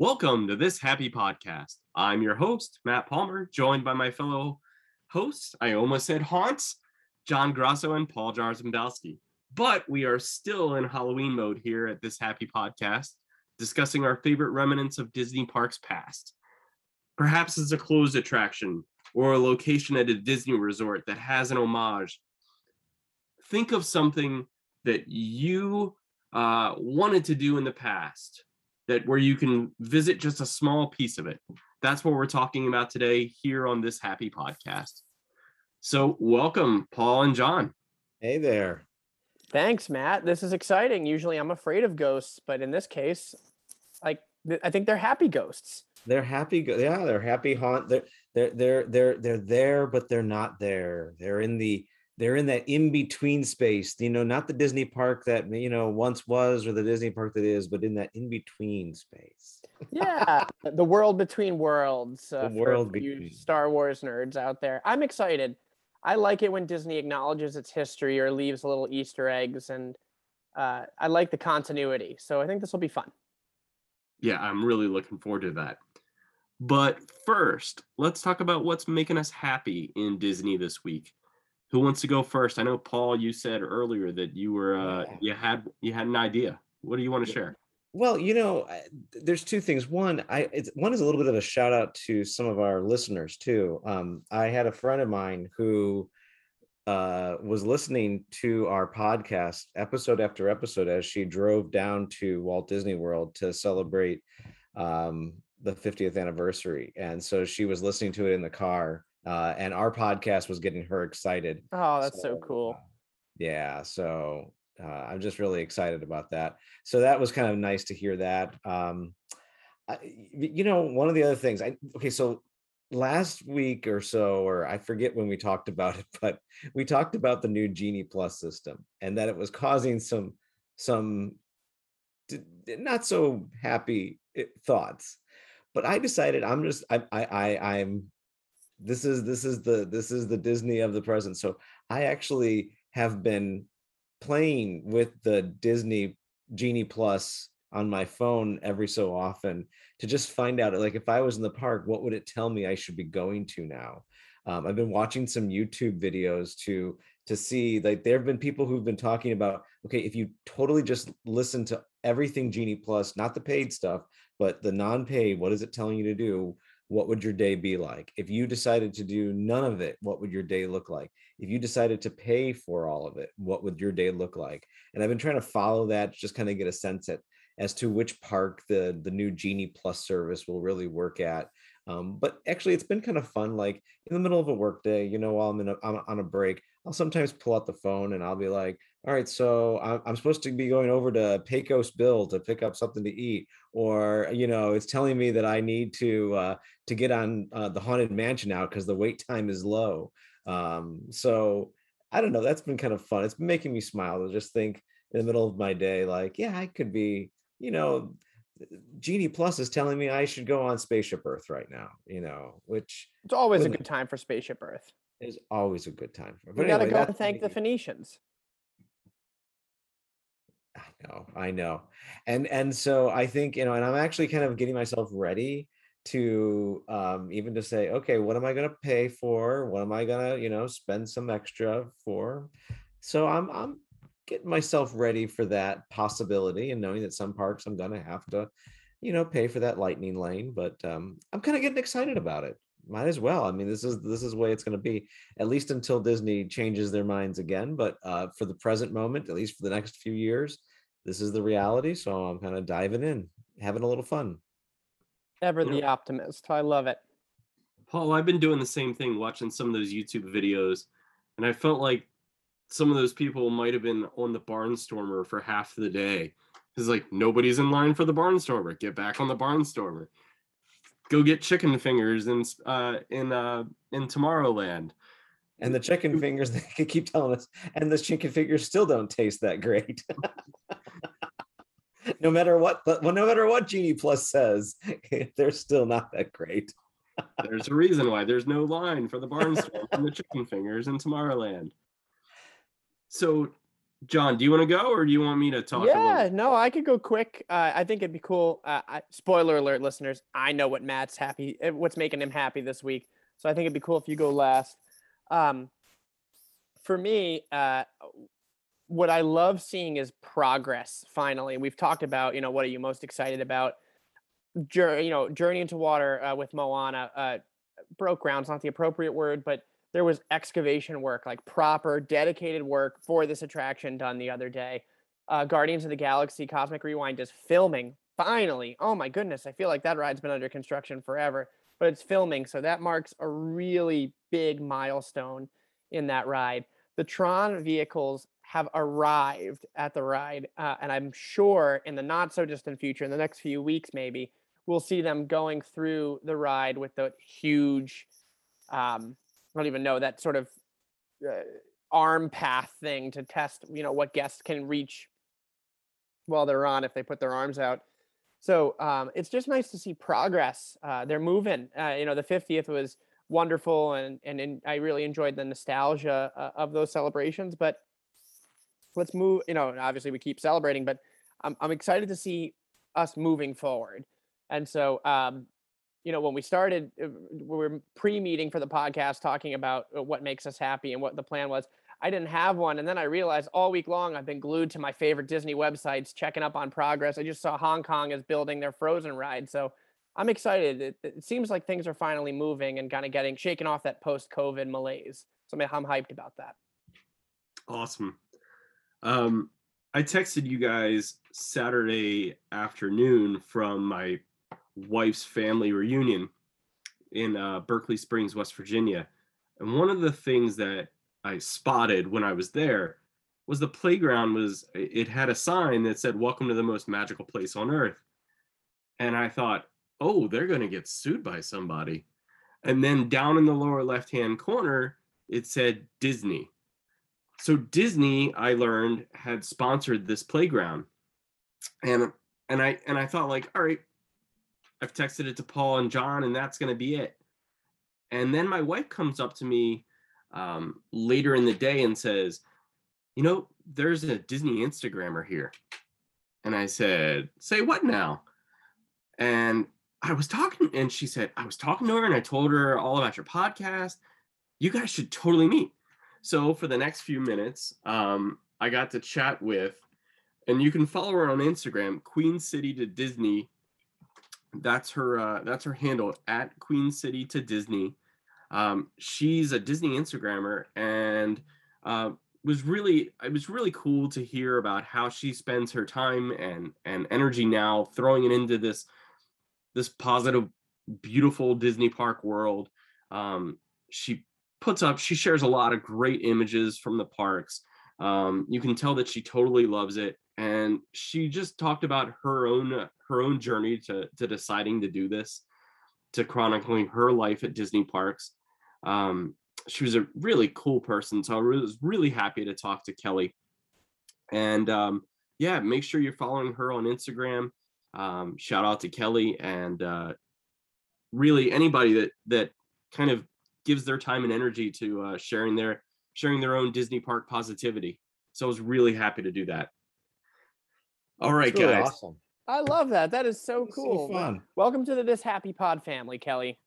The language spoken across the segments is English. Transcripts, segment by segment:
Welcome to this happy podcast. I'm your host, Matt Palmer, joined by my fellow hosts. I almost said haunts, John Grosso and Paul Jarzembowski. But we are still in Halloween mode here at this happy podcast, discussing our favorite remnants of Disney parks past. Perhaps it's a closed attraction or a location at a Disney resort that has an homage. Think of something that you uh, wanted to do in the past that where you can visit just a small piece of it. That's what we're talking about today here on this happy podcast. So, welcome, Paul and John. Hey there. Thanks, Matt. This is exciting. Usually I'm afraid of ghosts, but in this case, like I think they're happy ghosts. They're happy. Yeah, they're happy haunt. They're they're they're they're they're there, but they're not there. They're in the they're in that in between space you know not the disney park that you know once was or the disney park that is but in that in between space. Yeah the world between worlds uh, the world between. you star wars nerds out there. I'm excited. I like it when disney acknowledges its history or leaves little easter eggs and uh, i like the continuity so i think this will be fun. Yeah i'm really looking forward to that. But first let's talk about what's making us happy in disney this week who wants to go first? I know Paul, you said earlier that you were uh, you had you had an idea. What do you want to share? Well, you know, there's two things. One, I one is a little bit of a shout out to some of our listeners too. Um, I had a friend of mine who uh, was listening to our podcast episode after episode as she drove down to Walt Disney World to celebrate um, the 50th anniversary, and so she was listening to it in the car uh, and our podcast was getting her excited. Oh, that's so, so cool. Uh, yeah, so uh, I'm just really excited about that. So that was kind of nice to hear that. Um, I, you know, one of the other things, I okay, so last week or so, or I forget when we talked about it, but we talked about the new Genie Plus system and that it was causing some some not so happy eh, thoughts. But I decided I'm just I I, I I'm this is this is the this is the disney of the present. So i actually have been playing with the disney genie plus on my phone every so often to just find out like if i was in the park what would it tell me i should be going to now? Um, i've been watching some youtube videos to to see like there have been people who've been talking about okay if you totally just listen to everything genie plus not the paid stuff but the non-paid what is it telling you to do what would your day be like? If you decided to do none of it, what would your day look like? If you decided to pay for all of it, what would your day look like? And I've been trying to follow that, just kind of get a sense at as to which park the the new Genie Plus service will really work at. Um, but actually, it's been kind of fun. Like in the middle of a workday, you know, while I'm in a, I'm on a break, I'll sometimes pull out the phone and I'll be like, all right, so I'm, I'm supposed to be going over to Pecos Bill to pick up something to eat, or you know, it's telling me that I need to uh, to get on uh, the haunted mansion now because the wait time is low. Um, so I don't know. That's been kind of fun. It's been making me smile to just think in the middle of my day, like, yeah, I could be, you know, Genie Plus is telling me I should go on Spaceship Earth right now, you know, which it's always a good time for Spaceship Earth is always a good time for. But we anyway, gotta go and thank the Phoenicians. I know, I know, and and so I think you know, and I'm actually kind of getting myself ready to um even to say, okay, what am I gonna pay for? What am I gonna you know spend some extra for? So I'm I'm getting myself ready for that possibility and knowing that some parks I'm gonna have to you know pay for that lightning lane but um i'm kind of getting excited about it might as well. I mean, this is this is the way it's going to be at least until Disney changes their minds again. But uh, for the present moment, at least for the next few years, this is the reality. So I'm kind of diving in, having a little fun. Ever the optimist. I love it. Paul, I've been doing the same thing, watching some of those YouTube videos, and I felt like some of those people might have been on the Barnstormer for half the day. It's like nobody's in line for the Barnstormer. Get back on the Barnstormer go get chicken fingers in uh in uh in Tomorrowland. And the chicken fingers they keep telling us, and the chicken fingers still don't taste that great. no matter what, but well, no matter what Genie Plus says, they're still not that great. there's a reason why there's no line for the barnstorm and the chicken fingers in Tomorrowland. So John, do you want to go or do you want me to talk? Yeah, no, I could go quick. Uh, I think it'd be cool. Uh, I, spoiler alert, listeners. I know what Matt's happy, eh, what's making him happy this week. So I think it'd be cool if you go last. Um, for me, uh, what I love seeing is progress. Finally, we've talked about, you know, what are you most excited about? Journey, you know, journey into water uh, with Moana. Uh, broke ground's not the appropriate word, but there was excavation work, like proper, dedicated work for this attraction done the other day. Uh, Guardians of the Galaxy Cosmic Rewind is filming finally. Oh my goodness, I feel like that ride's been under construction forever, but it's filming. So that marks a really big milestone in that ride. The Tron vehicles have arrived at the ride, uh, and I'm sure in the not so distant future, in the next few weeks, maybe we'll see them going through the ride with the huge um, I don't even know that sort of uh, arm path thing to test, you know, what guests can reach while they're on if they put their arms out. So um, it's just nice to see progress. Uh, they're moving. Uh, you know, the 50th was wonderful, and and, and I really enjoyed the nostalgia uh, of those celebrations. But let's move. You know, obviously we keep celebrating, but I'm I'm excited to see us moving forward. And so um, you know, when we started, uh, we were pre-meeting for the podcast talking about uh, what makes us happy and what the plan was. I didn't have one, and then I realized all week long I've been glued to my favorite Disney websites, checking up on progress. I just saw Hong Kong is building their Frozen ride, so I'm excited. It, it seems like things are finally moving and kind of getting shaken off that post-COVID malaise. So I'm hyped about that. Awesome. Um, I texted you guys Saturday afternoon from my wife's family reunion in uh, Berkeley Springs, West Virginia. And one of the things that I spotted when I was there was the playground was it had a sign that said welcome to the most magical place on earth. And I thought, "Oh, they're going to get sued by somebody." And then down in the lower left-hand corner, it said Disney. So Disney, I learned, had sponsored this playground. And and I and I thought like, "All right, I've texted it to Paul and John, and that's going to be it. And then my wife comes up to me um, later in the day and says, You know, there's a Disney Instagrammer here. And I said, Say what now? And I was talking, and she said, I was talking to her and I told her all about your podcast. You guys should totally meet. So for the next few minutes, um, I got to chat with, and you can follow her on Instagram, Queen City to Disney that's her uh, that's her handle at Queen City to Disney. Um, she's a Disney Instagrammer and uh, was really it was really cool to hear about how she spends her time and and energy now throwing it into this this positive beautiful Disney park world. Um, she puts up she shares a lot of great images from the parks. Um, you can tell that she totally loves it and she just talked about her own her own journey to to deciding to do this to chronicling her life at disney parks. Um, she was a really cool person so i was really happy to talk to kelly. And um, yeah make sure you're following her on instagram. Um, shout out to kelly and uh, really anybody that that kind of gives their time and energy to uh, sharing their sharing their own disney park positivity. So i was really happy to do that all right, really guys. Awesome. I love that. That is so cool. So fun. Welcome to the This Happy Pod family, Kelly.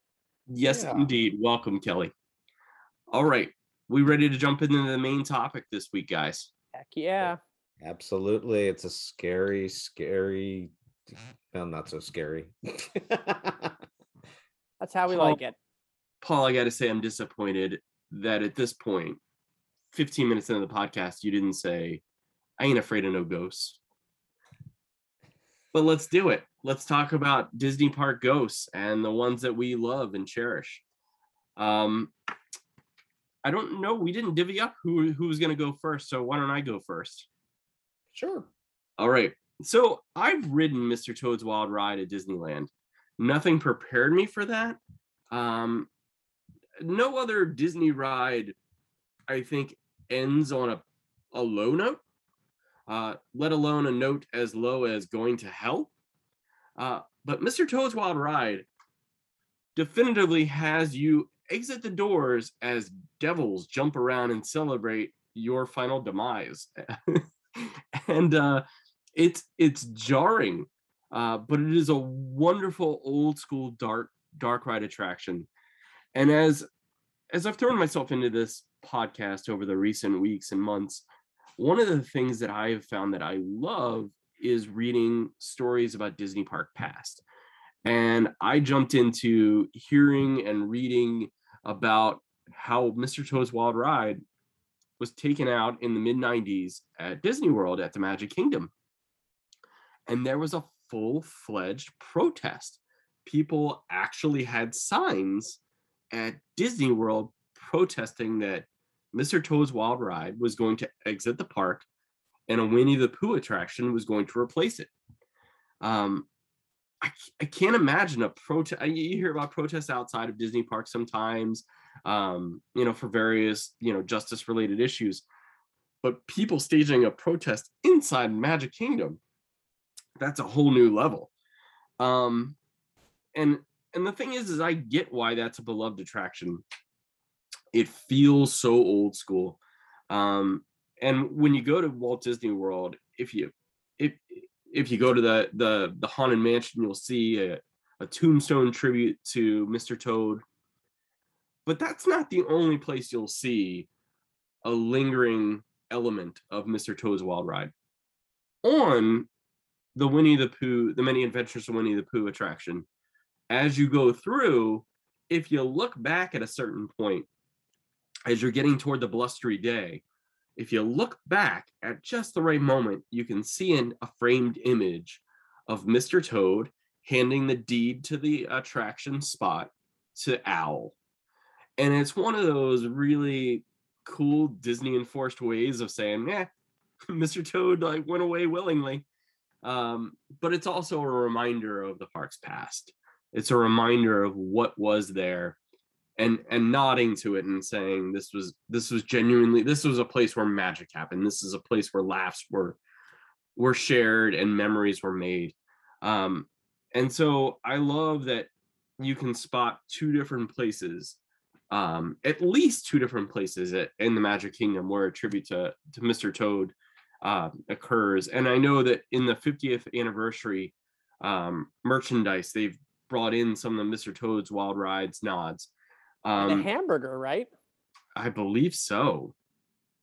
Yes, yeah. indeed. Welcome, Kelly. All right. We ready to jump into the main topic this week, guys? Heck yeah. Absolutely. It's a scary, scary, well, not so scary. That's how we Paul, like it. Paul, I got to say, I'm disappointed that at this point, 15 minutes into the podcast, you didn't say, I ain't afraid of no ghosts but let's do it. Let's talk about Disney Park ghosts and the ones that we love and cherish. Um, I don't know. We didn't divvy up who who was going to go first, so why don't I go first? Sure. All right. So I've ridden Mr. Toad's Wild Ride at Disneyland. Nothing prepared me for that. Um, no other Disney ride, I think, ends on a, a low note uh, let alone a note as low as going to hell. Uh, but Mr. Toad's Wild Ride definitively has you exit the doors as devils jump around and celebrate your final demise. and uh, it's it's jarring, uh, but it is a wonderful old school dark dark ride attraction. And as as I've thrown myself into this podcast over the recent weeks and months, one of the things that I have found that I love is reading stories about Disney Park past. And I jumped into hearing and reading about how Mr. Toad's Wild Ride was taken out in the mid 90s at Disney World at the Magic Kingdom. And there was a full fledged protest. People actually had signs at Disney World protesting that Mr. Toad's Wild Ride was going to exit the park and a Winnie the Pooh attraction was going to replace it. Um, I, I can't imagine a protest. You hear about protests outside of Disney parks sometimes, um, you know, for various, you know, justice related issues. But people staging a protest inside Magic Kingdom, that's a whole new level. Um, and and the thing is, is I get why that's a beloved attraction. It feels so old school. Um, and when you go to Walt Disney World, if you if if you go to the the the haunted mansion, you'll see a, a tombstone tribute to Mr. Toad. But that's not the only place you'll see a lingering element of Mr. Toad's Wild Ride. On the Winnie the Pooh, the Many Adventures of Winnie the Pooh attraction, as you go through, if you look back at a certain point, as you're getting toward the blustery day, if you look back at just the right moment, you can see in a framed image of Mr. Toad handing the deed to the attraction spot to Owl. And it's one of those really cool Disney enforced ways of saying, yeah, Mr. Toad like went away willingly. Um, but it's also a reminder of the park's past. It's a reminder of what was there and and nodding to it and saying this was this was genuinely this was a place where magic happened. This is a place where laughs were were shared and memories were made. Um and so i love that you can spot two different places um at least two different places at, in the magic kingdom where a tribute to to mr toad uh, occurs. And i know that in the 50th anniversary um merchandise they've brought in some of the mr toad's wild rides nods um, the hamburger, right? I believe so,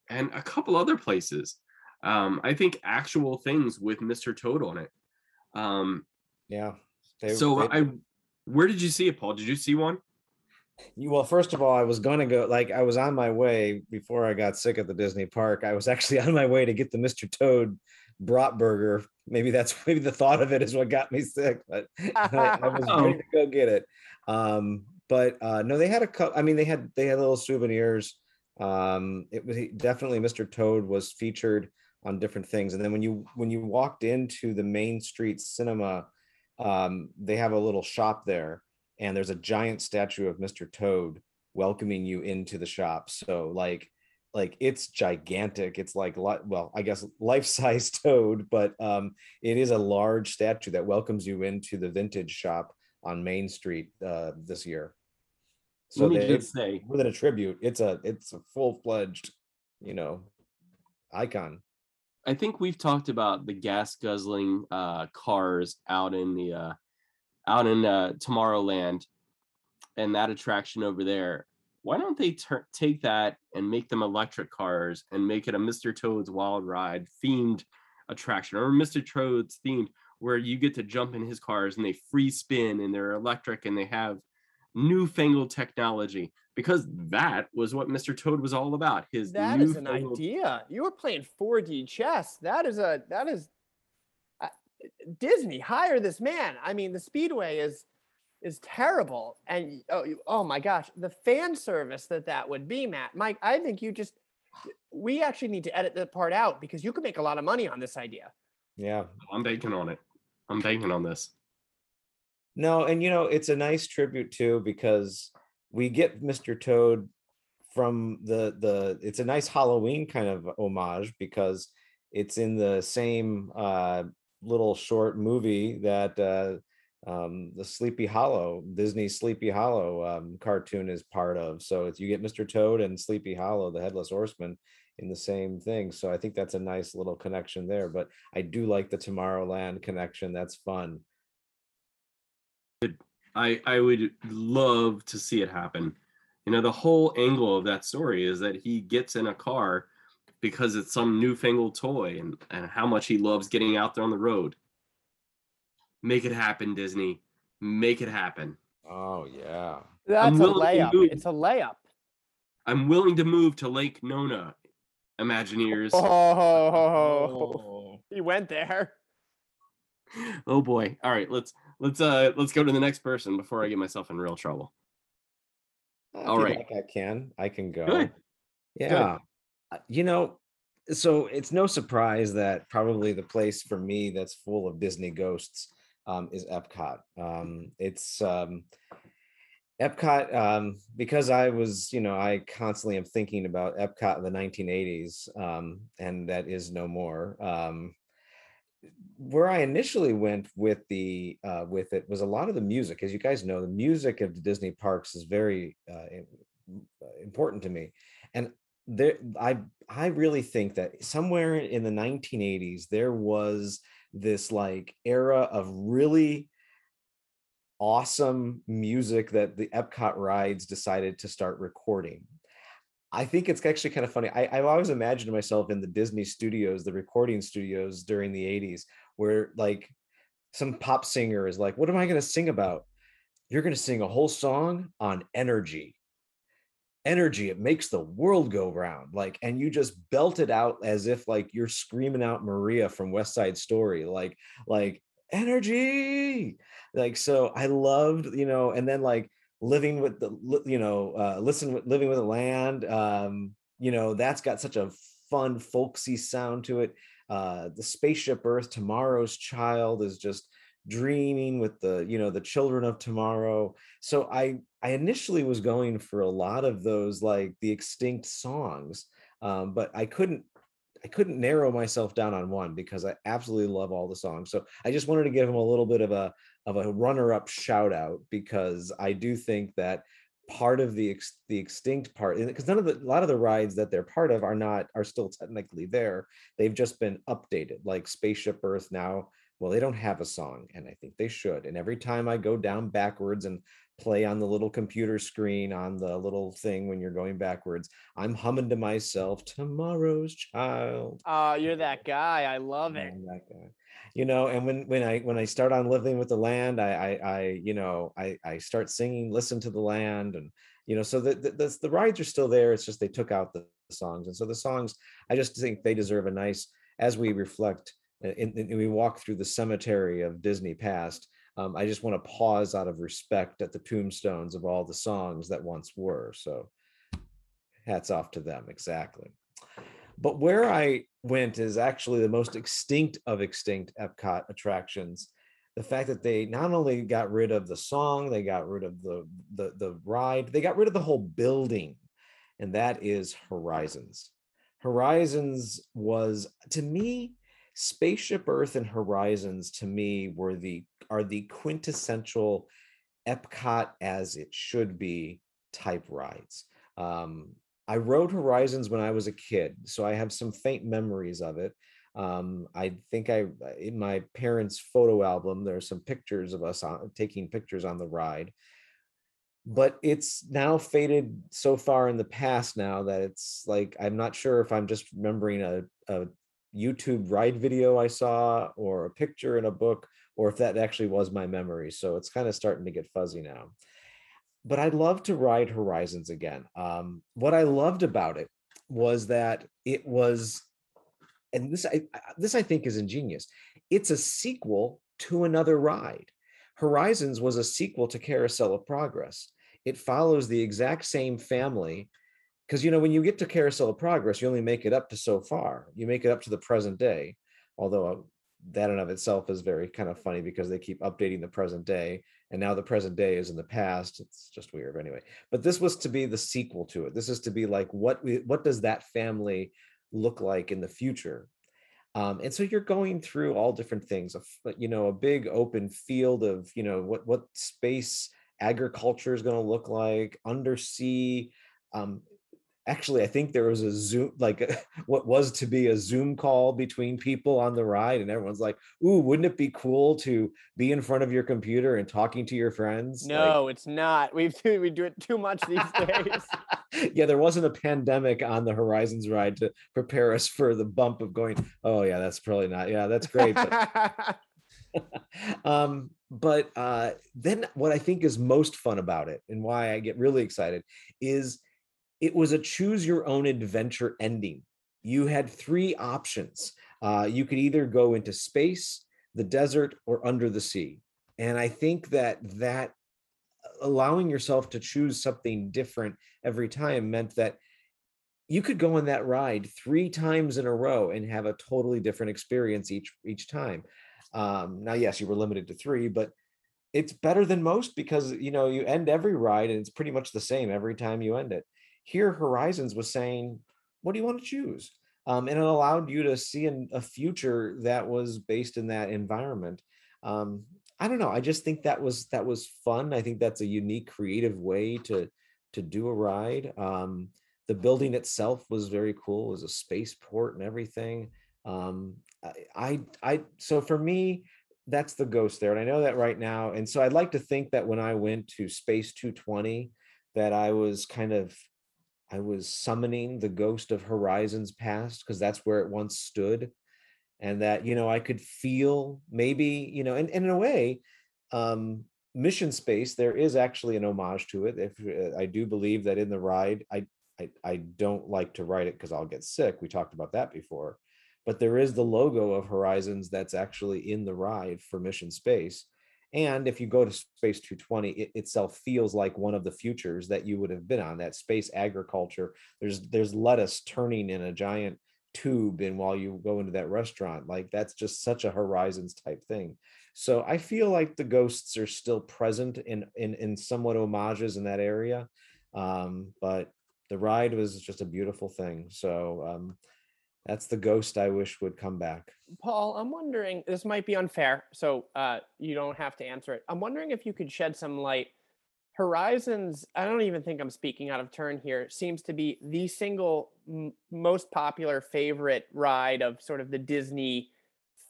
and a couple other places. Um, I think actual things with Mr. Toad on it. Um, yeah. They, so they, I, where did you see it, Paul? Did you see one? Well, first of all, I was gonna go. Like, I was on my way before I got sick at the Disney park. I was actually on my way to get the Mr. Toad brat burger. Maybe that's maybe the thought of it is what got me sick, but I, I was ready to go get it. Um, but uh, no, they had a couple. I mean, they had they had little souvenirs. Um, it was definitely Mr. Toad was featured on different things, and then when you when you walked into the Main Street Cinema, um, they have a little shop there, and there's a giant statue of Mr. Toad welcoming you into the shop. So like like it's gigantic it's like well i guess life-size toad but um it is a large statue that welcomes you into the vintage shop on main street uh this year so Let me they, just say, more than a tribute, it's a it's a full fledged, you know, icon. I think we've talked about the gas guzzling uh, cars out in the uh, out in uh, Tomorrowland, and that attraction over there. Why don't they ter- take that and make them electric cars and make it a Mr. Toad's Wild Ride themed attraction or Mr. Toad's themed, where you get to jump in his cars and they free spin and they're electric and they have newfangled technology because that was what Mr. Toad was all about. His that is an idea. You were playing 4D chess. That is a that is uh, Disney hire this man. I mean, the Speedway is is terrible, and oh oh my gosh, the fan service that that would be, Matt. Mike, I think you just we actually need to edit that part out because you could make a lot of money on this idea. Yeah, I'm banking on it. I'm banking on this. No, and you know, it's a nice tribute too because we get Mr. Toad from the the it's a nice Halloween kind of homage because it's in the same uh little short movie that uh um the Sleepy Hollow Disney Sleepy Hollow um cartoon is part of. So if you get Mr. Toad and Sleepy Hollow, the headless horseman in the same thing. So I think that's a nice little connection there. But I do like the Tomorrowland connection. That's fun. I I would love to see it happen. You know, the whole angle of that story is that he gets in a car because it's some newfangled toy and, and how much he loves getting out there on the road. Make it happen, Disney. Make it happen. Oh yeah. That's a layup. It's a layup. I'm willing to move to Lake Nona, Imagineers. Oh, Oh. he went there. oh boy. All right, let's let's uh let's go to the next person before I get myself in real trouble. If All right. like, I can. I can go. Good. Yeah. Uh, You know, so it's no surprise that probably the place for me that's full of Disney ghosts um, is Epcot. Um, it's um, Epcot um, because I was, you know, I constantly am thinking about Epcot in the 1980s, um, and that is no more. Um, where I initially went with the uh, with it was a lot of the music, as you guys know, the music of the Disney parks is very uh, important to me, and there I I really think that somewhere in the 1980s there was this like era of really awesome music that the Epcot rides decided to start recording. I think it's actually kind of funny. I, I've always imagined myself in the Disney studios, the recording studios during the 80s, where like some pop singer is like, What am I going to sing about? You're going to sing a whole song on energy. Energy, it makes the world go round. Like, and you just belt it out as if like you're screaming out Maria from West Side Story, like, like energy. Like, so I loved, you know, and then like living with the you know uh listen with living with the land um you know that's got such a fun folksy sound to it uh the spaceship earth tomorrow's child is just dreaming with the you know the children of tomorrow so i i initially was going for a lot of those like the extinct songs um but i couldn't I couldn't narrow myself down on one because I absolutely love all the songs. So I just wanted to give them a little bit of a of a runner-up shout out because I do think that part of the ex, the extinct part because none of the a lot of the rides that they're part of are not are still technically there. They've just been updated. Like Spaceship Earth now, well, they don't have a song, and I think they should. And every time I go down backwards and play on the little computer screen on the little thing when you're going backwards, I'm humming to myself, "Tomorrow's Child." Oh, you're that guy. I love it. I'm that guy. You know, and when when I when I start on living with the land, I I, I you know I I start singing "Listen to the Land" and you know so the, the the the rides are still there. It's just they took out the songs, and so the songs I just think they deserve a nice as we reflect and, and we walk through the cemetery of Disney past. Um, I just want to pause out of respect at the tombstones of all the songs that once were. So hats off to them. Exactly. But where I went is actually the most extinct of extinct Epcot attractions. The fact that they not only got rid of the song, they got rid of the the, the ride, they got rid of the whole building, and that is Horizons. Horizons was to me, Spaceship Earth and Horizons to me were the are the quintessential Epcot as it should be type rides. Um, I rode Horizons when I was a kid, so I have some faint memories of it. Um, I think I in my parents' photo album there are some pictures of us on, taking pictures on the ride, but it's now faded so far in the past now that it's like I'm not sure if I'm just remembering a, a YouTube ride video I saw or a picture in a book or if that actually was my memory. So it's kind of starting to get fuzzy now but I'd love to ride Horizons again. Um, what I loved about it was that it was, and this I this I think is ingenious. It's a sequel to another ride. Horizons was a sequel to Carousel of Progress. It follows the exact same family because you know when you get to Carousel of Progress, you only make it up to so far. You make it up to the present day, although uh, that in of itself is very kind of funny because they keep updating the present day and now the present day is in the past. It's just weird anyway. But this was to be the sequel to it. This is to be like what we what does that family look like in the future? Um, and so you're going through all different things you know a big open field of you know what what space agriculture is going to look like undersea um, actually, I think there was a Zoom, like what was to be a Zoom call between people on the ride, and everyone's like, "Ooh, wouldn't it be cool to be in front of your computer and talking to your friends?" No, like, it's not. We do we do it too much these days. yeah, there wasn't a pandemic on the Horizons ride to prepare us for the bump of going. Oh yeah, that's probably not. Yeah, that's great. But, um, but uh, then what I think is most fun about it, and why I get really excited, is it was a choose your own adventure ending. You had three options. Uh, you could either go into space, the desert, or under the sea. And I think that that allowing yourself to choose something different every time meant that you could go on that ride three times in a row and have a totally different experience each each time. Um, now, yes, you were limited to three, but it's better than most because you know you end every ride and it's pretty much the same every time you end it. Here, Horizons was saying, what do you want to choose? Um, and it allowed you to see an, a future that was based in that environment. Um, I don't know. I just think that was that was fun. I think that's a unique, creative way to to do a ride. Um, the building itself was very cool. It was a spaceport and everything. Um, I, I, I, so for me, that's the ghost there, and I know that right now. And so I'd like to think that when I went to Space 220, that I was kind of I was summoning the ghost of Horizons Past because that's where it once stood. And that, you know, I could feel maybe, you know, and, and in a way, um, Mission Space, there is actually an homage to it. If uh, I do believe that in the ride, I I, I don't like to write it because I'll get sick. We talked about that before. But there is the logo of Horizons that's actually in the ride for Mission Space. And if you go to Space 220, it itself feels like one of the futures that you would have been on. That space agriculture. There's there's lettuce turning in a giant tube, and while you go into that restaurant, like that's just such a Horizons type thing. So I feel like the ghosts are still present in in in somewhat homages in that area, um, but the ride was just a beautiful thing. So um, that's the ghost I wish would come back. Paul, I'm wondering, this might be unfair, so uh, you don't have to answer it. I'm wondering if you could shed some light. Horizons, I don't even think I'm speaking out of turn here, seems to be the single m- most popular favorite ride of sort of the Disney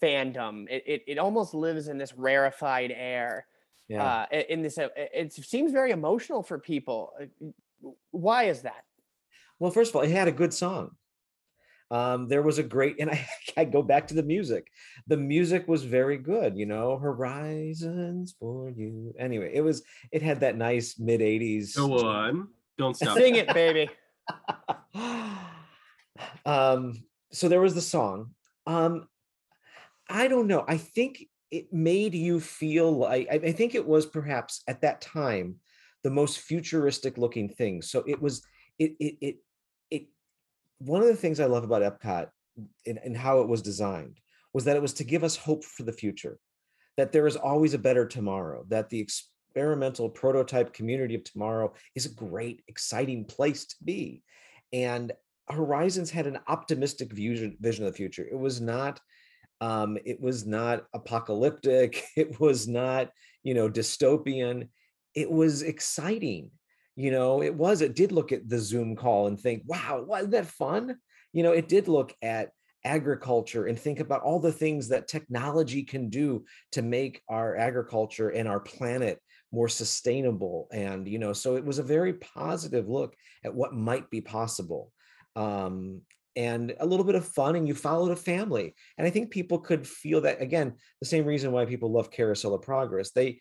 fandom. It, it, it almost lives in this rarefied air. Yeah. Uh, in this, uh, it seems very emotional for people. Uh, why is that? Well, first of all, it had a good song um, there was a great and I, I go back to the music. The music was very good you know horizons for you. Anyway it was it had that nice mid 80s go on. Don't stop. Sing it baby. Um so there was the song. Um i don't know. I think it made you feel like I, I think it was perhaps at that time the most futuristic looking thing. So it was it it it one of the things I love about Epcot and, and how it was designed was that it was to give us hope for the future, that there is always a better tomorrow, that the experimental prototype community of tomorrow is a great, exciting place to be. And Horizons had an optimistic vision, of the future. It was not um, it was not apocalyptic. It was not, you know, dystopian. It was exciting you know it was it did look at the zoom call and think wow wasn't that fun? You know it did look at agriculture and think about all the things that technology can do to make our agriculture and our planet more sustainable and you know so it was a very positive look at what might be possible um, and a little bit of fun and you followed a family and i think people could feel that again the same reason why people love carousel of progress. They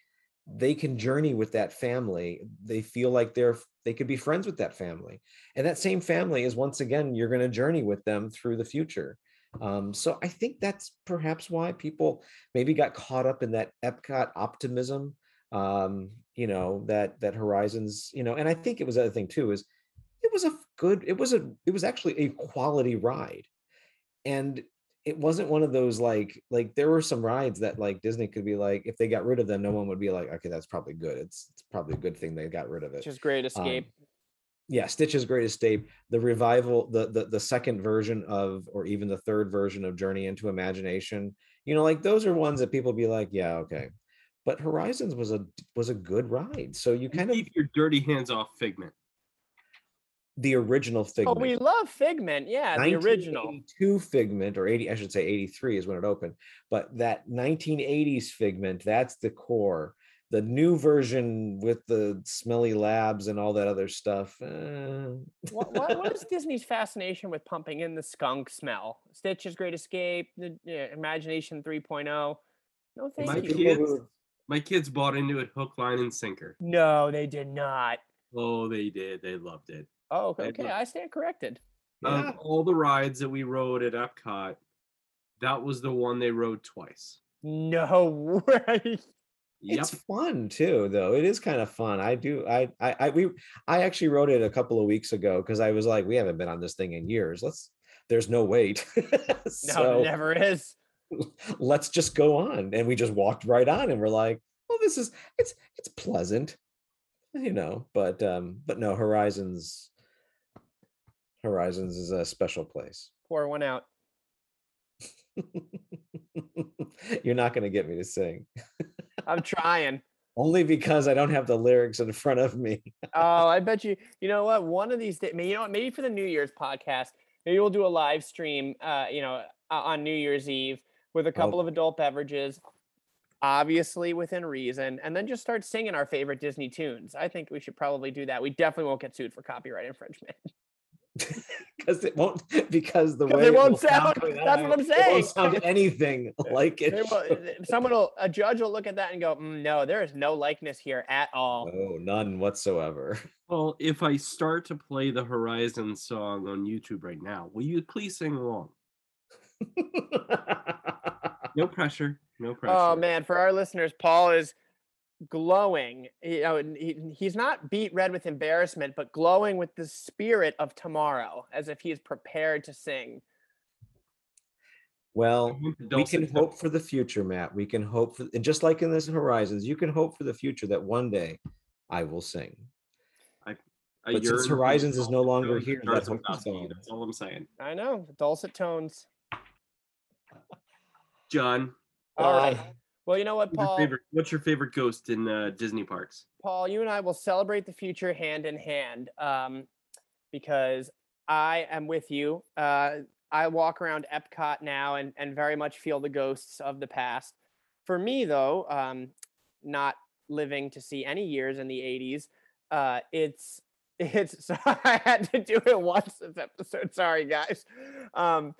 they can journey with that family they feel like they're they could be friends with that family. And that same family is once again you're going to journey with them through the future. Um, so i think that's perhaps why people maybe got caught up in that epcot optimism um, you know that that horizons you know and i think it was other thing too is it was a good it was a it was actually a quality ride. And it wasn't one of those like like there were some rides that like Disney could be like if they got rid of them, no one would be like, okay, that's probably good. It's it's probably a good thing they got rid of it. Which is Great Escape. Um, yeah, Stitch's Great Escape, the revival, the, the the second version of, or even the third version of Journey into Imagination. You know, like those are ones that people be like, yeah, okay. But Horizons was a was a good ride. So you kind of keep your dirty hands off Figment. The original Figment. Oh, we love Figment. Yeah, the original. 1982 Figment, or 80, I should say 83 is when it opened. But that 1980s Figment, that's the core. The new version with the smelly labs and all that other stuff. uh, what, what, what is Disney's fascination with pumping in the skunk smell? Stitch's Great Escape, the yeah, Imagination 3.0. No, thank My you. people kids- My kids bought into it hook, line, and sinker. No, they did not. Oh, they did. They loved it. Oh, They okay. I stand corrected. Yeah. All the rides that we rode at Epcot, that was the one they rode twice. No way. Yep. It's fun too, though. It is kind of fun. I do. I, I, I, we, I actually wrote it a couple of weeks ago because I was like, we haven't been on this thing in years. Let's. There's no wait. No, so it never is. let's just go on, and we just walked right on, and we're like, oh, this is it's it's pleasant, you know. But um, but no, Horizons. Horizons is a special place. Pour one out. You're not going to get me to sing. I'm trying. Only because I don't have the lyrics in front of me. Oh, I bet you. You know what? One of these days, you know what? Maybe for the New Year's podcast, maybe we'll do a live stream. Uh, you know, uh, on New Year's Eve with a couple of adult beverages, obviously within reason, and then just start singing our favorite Disney tunes. I think we should probably do that. We definitely won't get sued for copyright infringement. because it won't because the way it won't will sound- coming that's what I'm it saying. won't sound anything like it. Will- Someone will, a judge will look at that and go, "Mm, "No, there is no likeness here at all." No, none whatsoever. Well, if I start to play the Horizon song on YouTube right now, will you please sing along? No pressure. No pressure. Oh man, for our listeners, Paul is glowing. You know, he, he's not beet red with embarrassment, but glowing with the spirit of tomorrow, as if he is prepared to sing. well, I want the we can hope for the future, Matt. We can hope for, and just like in this Horizons, you can hope for the future that one day I will sing. I but since yearn for the Horizons is no longer tones here, that's what I'm saying. That's all I'm saying. I know dulcet tones. John, All right. Uh, Well, you know what, who's your Paul? favorite, what's your favorite ghost in uh, Disney parks? Paul, you and I will celebrate the future hand in hand um, because I am with you. Uh, I walk around Epcot now and, and very much feel the ghosts of the past. For me, though, um, not living to see any years in the 80s, uh, it's it's so I had to do it once this episode. Sorry, guys. Um,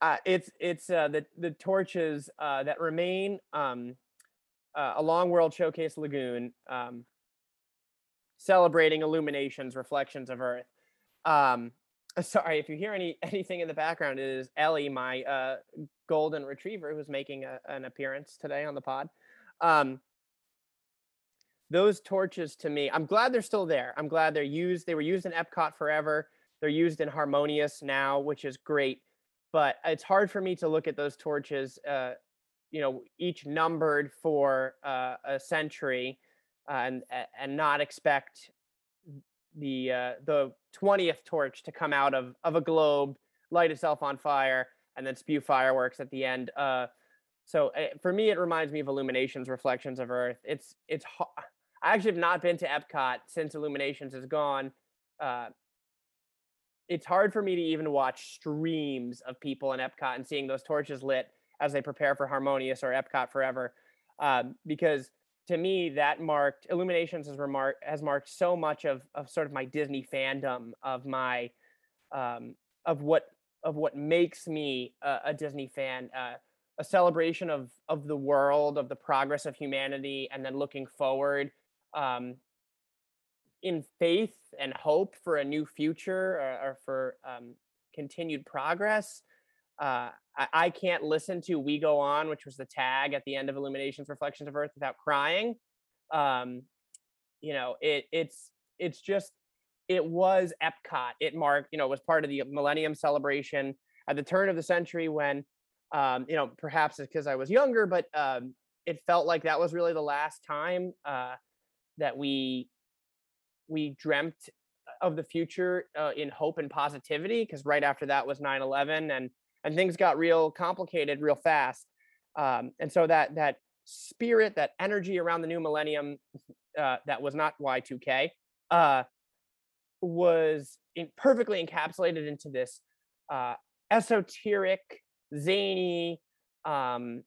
uh, it's it's uh, the the torches uh, that remain um, uh, along World Showcase Lagoon, um, celebrating illuminations, reflections of Earth. Um, sorry if you hear any anything in the background. It is Ellie, my uh, golden retriever, who's making a, an appearance today on the pod. Um, those torches to me, I'm glad they're still there. I'm glad they're used. They were used in Epcot forever. They're used in Harmonious now, which is great. But it's hard for me to look at those torches, uh, you know, each numbered for uh, a century, uh, and and not expect the uh, the twentieth torch to come out of of a globe, light itself on fire, and then spew fireworks at the end. Uh, so uh, for me, it reminds me of Illuminations, Reflections of Earth. It's it's. I actually have not been to Epcot since Illuminations is gone. It's hard for me to even watch streams of people in Epcot and seeing those torches lit as they prepare for Harmonious or Epcot Forever, um, because to me that marked Illuminations has remarked has marked so much of of sort of my Disney fandom of my um, of what of what makes me a, a Disney fan. Uh, a celebration of of the world, of the progress of humanity, and then looking forward um, in faith and hope for a new future or, or for um, continued progress. Uh, I, I can't listen to "We Go On," which was the tag at the end of Illuminations: Reflections of Earth, without crying. Um, you know, it it's it's just it was Epcot. It marked, you know, it was part of the Millennium celebration at the turn of the century when, um, you know, perhaps it's because I was younger, but um, it felt like that was really the last time uh, that we we dreamt of the future uh, in hope and positivity. Because right after that was 9/11, and and things got real complicated real fast. Um, and so that that spirit, that energy around the new millennium, uh, that was not Y2K. Uh, was in, perfectly encapsulated into this uh, esoteric, zany, um,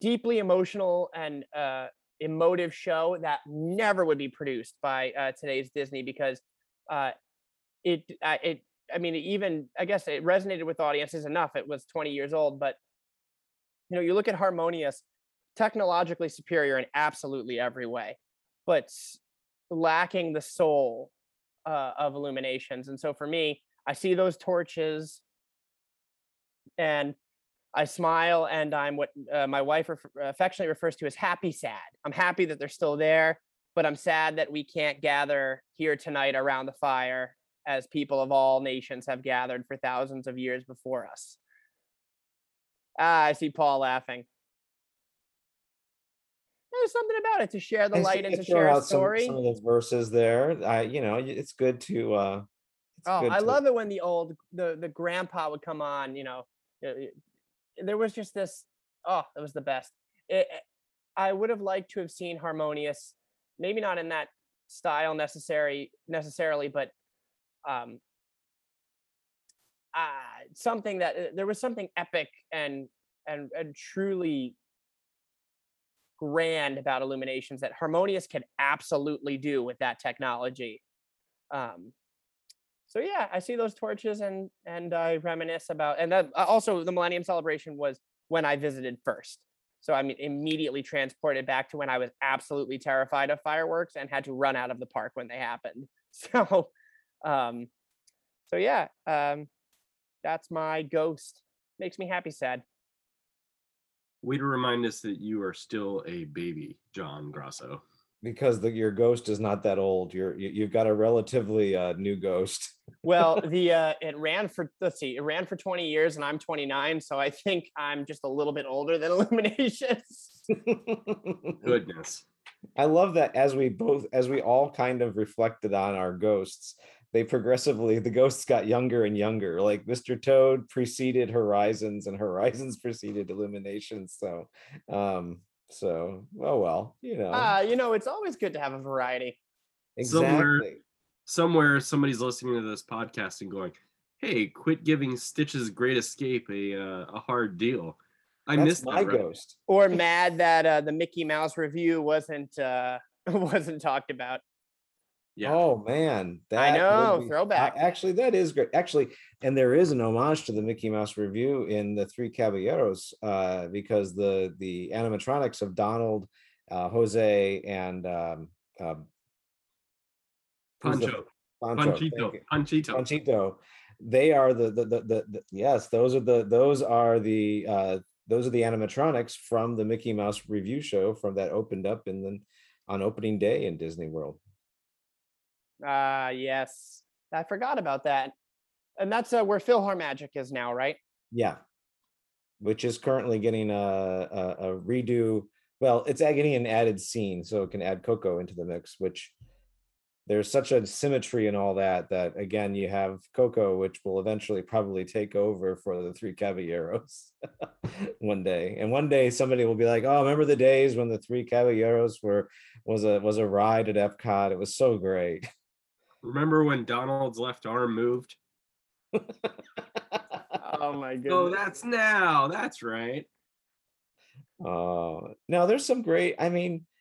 deeply emotional and uh, emotive show that never would be produced by uh, today's Disney because uh, it uh, it I mean even I guess it resonated with audiences enough. It was 20 years old, but you know you look at Harmonious, technologically superior in absolutely every way, but lacking the soul uh, of Illuminations. And so for me, I see those torches and I smile and I'm what uh, my wife ref- affectionately refers to as happy sad. I'm happy that they're still there, but I'm sad that we can't gather here tonight around the fire as people of all nations have gathered for thousands of years before us. Ah, I see Paul laughing. There's something about it to share the light and to share a out some, story. some of those verses there. I, you know, it's good to. uh it's Oh, good I to- love it when the old the the grandpa would come on. You know, uh, uh, there was just this. Oh, it was the best. It, it- I would have liked to have seen Harmonious, maybe not in that style necessary necessarily, but um, uh, something that uh, there was something epic and and and truly grand about Illuminations that Harmonious could absolutely do with that technology. Um, so yeah, I see those torches and and I reminisce about and that uh, also the Millennium Celebration was when I visited first. So I'm immediately transported back to when I was absolutely terrified of fireworks and had to run out of the park when they happened. So um so yeah, um that's my ghost. Makes me happy sad. Way to remind us that you are still a baby, John Grosso. because the, your ghost is not that old. You're you, you've got a relatively uh, new ghost. Well, the uh it ran for let's see, it ran for 20 years and I'm 29, so I think I'm just a little bit older than Illuminations. Goodness. I love that as we both as we all kind of reflected on our ghosts, they progressively the ghosts got younger and younger. Like Mr. Toad preceded Horizons and Horizons preceded Illuminations. So um so oh well, you know. Ah, you know, it's always good to have a variety. exactly. Somewhere somebody's listening to this podcast and going, "Hey, quit giving Stitch's Great Escape a uh, a hard deal." I That's missed my that. right? ghost. Or mad that uh, the Mickey Mouse Revue wasn't uh wasn't talked about. Yeah. Oh man, I know, be- throwback. a- Actually, that is great. Actually, and there is an homage to the Mickey Mouse Revue in the Three Caballeros, uh, because the the animatronics of Donald, uh, Jose, and um, uh, who's the- Pancho, Pancho, thank Panchito. Panchito. Panchito. They are the the, the the the yes, those are the those are the uh those are the animatronics from the Mickey Mouse Revue show from that opened up in the on opening day in Disney World. Ah, yes. I forgot about that. And that's uh, where PhilharMagic is now, right? Yeah. Which is currently getting a, a, a redo. Well, it's a- getting an added scene, so it can add Coco into the mix, which there's such a symmetry and all that, that again, you have Coco, which will eventually probably take over for the three Caballeros one day. And one day somebody will be like, oh, remember the days when the three Caballeros were was a was a ride at Epcot. It was so great. Remember when Donald's left arm moved? Oh my goodness. Oh, that's now. That's right. Uh, now there's some great. I mean, I-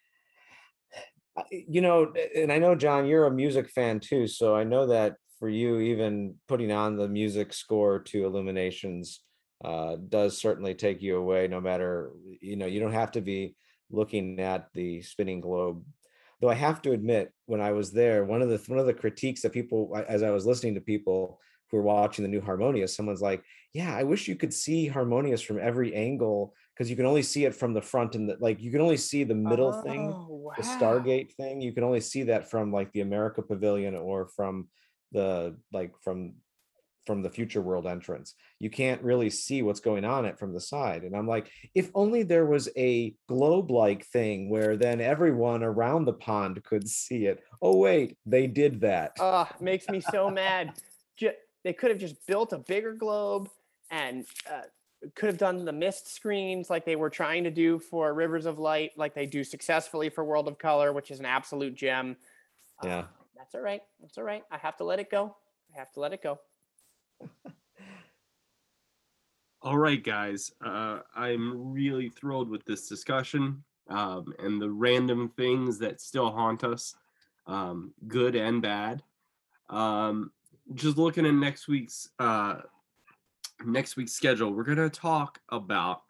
you know, and I know John, you're a music fan too, so I know that for you, even putting on the music score to Illuminations uh, does certainly take you away. No matter, you know, you don't have to be looking at the spinning globe. Though I have to admit, when I was there, one of the one of the critiques that people, as I was listening to people who were watching the new Harmonious, someone's like, "Yeah, I wish you could see Harmonious from every angle." because you can only see it from the front and the like you can only see the middle thing Oh, the stargate thing you can only see that from like the america pavilion or from the like from from the future world entrance you can't really see what's going on it from the side and i'm like if only there was a globe like thing where then everyone around the pond could see it oh wait they did that Oh, makes me so mad. They could have just built a bigger globe and uh, could have done the mist screens like they were trying to do for Rivers of Light, like they do successfully for World of Color, which is an absolute gem. Uh, yeah That's all right. That's all right. I have to let it go. I have to let it go. All right, guys. Uh, I'm really thrilled with this discussion um, and the random things that still haunt us, um, good and bad. Um, just looking at next week's uh, next week's schedule, we're gonna talk about.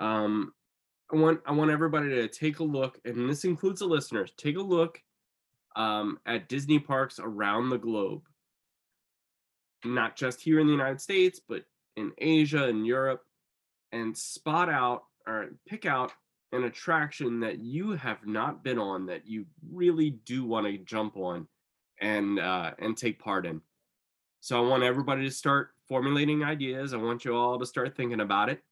Um, I want I want everybody to take a look, and this includes the listeners. Take a look um, at Disney parks around the globe, not just here in the United States, but in Asia and Europe and spot out or pick out an attraction that you have not been on that you really do want to jump on and uh, and take part in. So I want everybody to start formulating ideas. I want you all to start thinking about it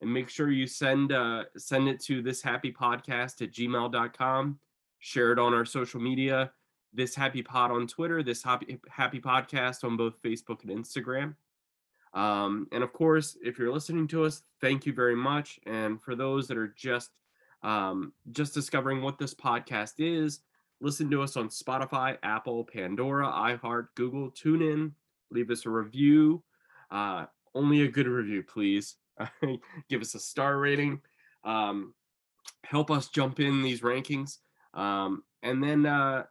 and make sure you send uh, send it to this happy podcast at gmail.com. Share it on our social media. This happy pod on Twitter, this happy happy podcast on both Facebook and Instagram. Um, and of course, if you're listening to us, thank you very much. And for those that are just um, just discovering what this podcast is, listen to us on Spotify, Apple, Pandora, iHeart, Google, TuneIn. Leave us a review. Uh, only a good review, please. Give us a star rating. Um, help us jump in these rankings. Um, and then, uh,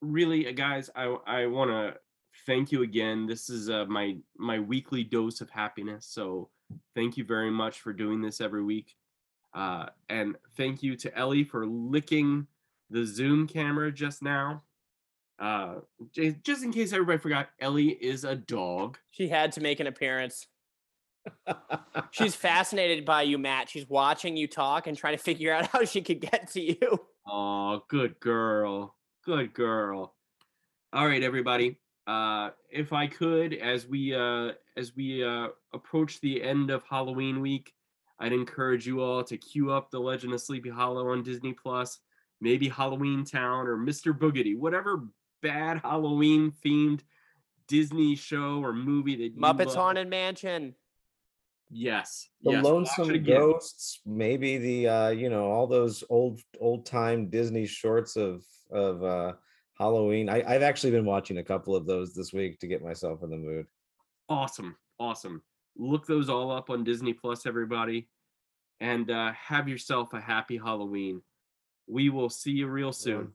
really, uh, guys, I I want to thank you again. This is uh, my my weekly dose of happiness. So thank you very much for doing this every week. Uh, and thank you to Ellie for licking the Zoom camera just now. Uh, just in case everybody forgot, Ellie is a dog. She had to make an appearance. She's fascinated by you, Matt. She's watching you talk and trying to figure out how she could get to you. Oh, good girl. Good girl. All right, everybody uh, if I could, as we uh, as we uh, approach the end of Halloween week, I'd encourage you all to queue up The Legend of Sleepy Hollow on Disney Plus, maybe Halloweentown or Mr. Boogedy, whatever bad Halloween themed Disney show or movie that you Muppets love. Haunted Mansion. Yes, the yes, lonesome ghosts maybe the uh you know all those old old time disney shorts of of uh halloween I, i've actually been watching a couple of those this week to get myself in the mood Awesome, awesome. Look those all up on Disney Plus, everybody, and uh, have yourself a happy Halloween. We will see you real soon.